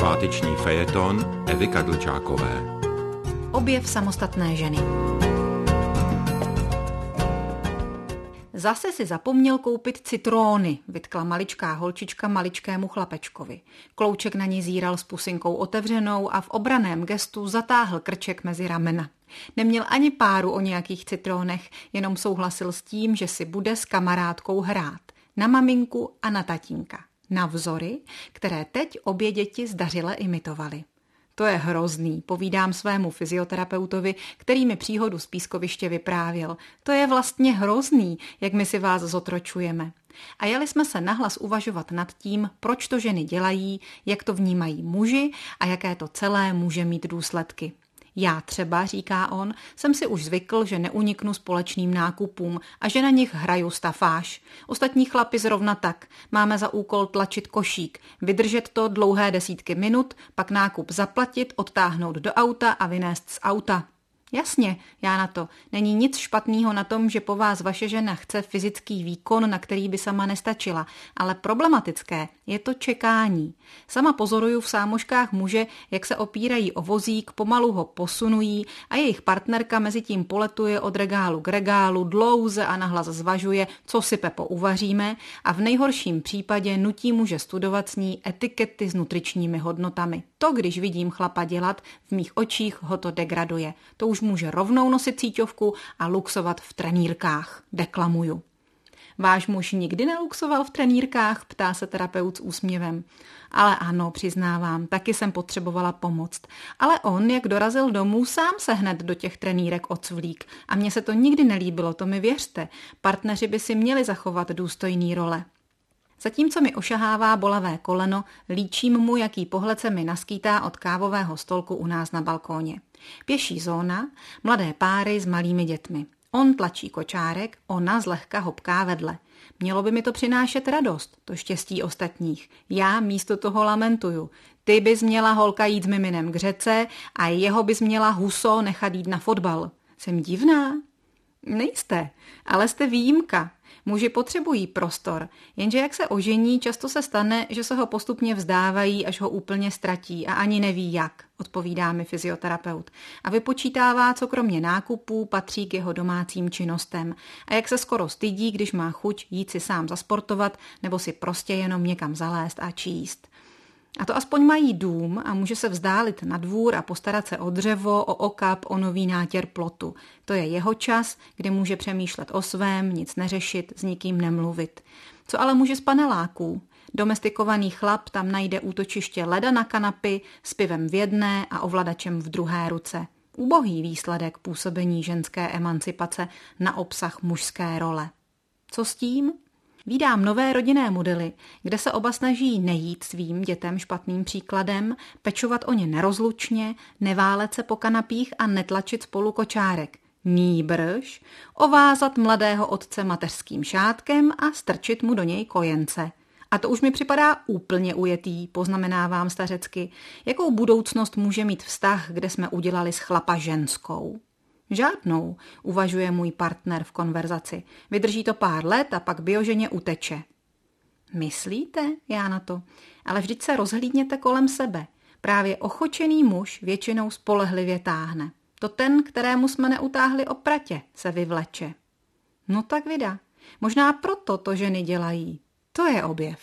Sváteční fejeton Evy Kadlčákové. Objev samostatné ženy. Zase si zapomněl koupit citróny, vytkla maličká holčička maličkému chlapečkovi. Klouček na ní zíral s pusinkou otevřenou a v obraném gestu zatáhl krček mezi ramena. Neměl ani páru o nějakých citrónech, jenom souhlasil s tím, že si bude s kamarádkou hrát. Na maminku a na tatínka. Na vzory, které teď obě děti zdařile imitovaly. To je hrozný, povídám svému fyzioterapeutovi, který mi příhodu z pískoviště vyprávěl. To je vlastně hrozný, jak my si vás zotročujeme. A jeli jsme se nahlas uvažovat nad tím, proč to ženy dělají, jak to vnímají muži a jaké to celé může mít důsledky. Já třeba, říká on, jsem si už zvykl, že neuniknu společným nákupům a že na nich hraju stafáž. Ostatní chlapi zrovna tak. Máme za úkol tlačit košík, vydržet to dlouhé desítky minut, pak nákup zaplatit, odtáhnout do auta a vynést z auta. Jasně, já na to. Není nic špatného na tom, že po vás vaše žena chce fyzický výkon, na který by sama nestačila, ale problematické je to čekání. Sama pozoruju v sámoškách muže, jak se opírají o vozík, pomalu ho posunují a jejich partnerka mezi tím poletuje od regálu k regálu, dlouze a nahlas zvažuje, co si Pepo uvaříme a v nejhorším případě nutí muže studovat s ní etikety s nutričními hodnotami. To, když vidím chlapa dělat, v mých očích ho to degraduje. To už může rovnou nosit cíťovku a luxovat v trenýrkách. Deklamuju. Váš muž nikdy neluxoval v trenýrkách? Ptá se terapeut s úsměvem. Ale ano, přiznávám, taky jsem potřebovala pomoct. Ale on, jak dorazil domů, sám se hned do těch trenýrek odsvlík. A mně se to nikdy nelíbilo, to mi věřte. Partneři by si měli zachovat důstojný role. Zatímco mi ošahává bolavé koleno, líčím mu, jaký pohled se mi naskýtá od kávového stolku u nás na balkóně. Pěší zóna, mladé páry s malými dětmi. On tlačí kočárek, ona zlehka hopká vedle. Mělo by mi to přinášet radost, to štěstí ostatních. Já místo toho lamentuju. Ty bys měla holka jít s miminem k řece a jeho bys měla huso nechat jít na fotbal. Jsem divná? Nejste, ale jste výjimka. Muži potřebují prostor, jenže jak se ožení, často se stane, že se ho postupně vzdávají, až ho úplně ztratí a ani neví jak, odpovídá mi fyzioterapeut. A vypočítává, co kromě nákupů patří k jeho domácím činnostem a jak se skoro stydí, když má chuť jít si sám zasportovat nebo si prostě jenom někam zalézt a číst. A to aspoň mají dům a může se vzdálit na dvůr a postarat se o dřevo, o okap, o nový nátěr plotu. To je jeho čas, kdy může přemýšlet o svém, nic neřešit, s nikým nemluvit. Co ale může z paneláků? Domestikovaný chlap tam najde útočiště leda na kanapy s pivem v jedné a ovladačem v druhé ruce. Ubohý výsledek působení ženské emancipace na obsah mužské role. Co s tím? Vídám nové rodinné modely, kde se oba snaží nejít svým dětem špatným příkladem, pečovat o ně nerozlučně, neválet se po kanapích a netlačit spolu kočárek. Nýbrž ovázat mladého otce mateřským šátkem a strčit mu do něj kojence. A to už mi připadá úplně ujetý, poznamenávám stařecky. Jakou budoucnost může mít vztah, kde jsme udělali z chlapa ženskou? Žádnou, uvažuje můj partner v konverzaci. Vydrží to pár let a pak bioženě uteče. Myslíte? Já na to. Ale vždyť se rozhlídněte kolem sebe. Právě ochočený muž většinou spolehlivě táhne. To ten, kterému jsme neutáhli opratě, se vyvleče. No tak vida. Možná proto to ženy dělají. To je objev.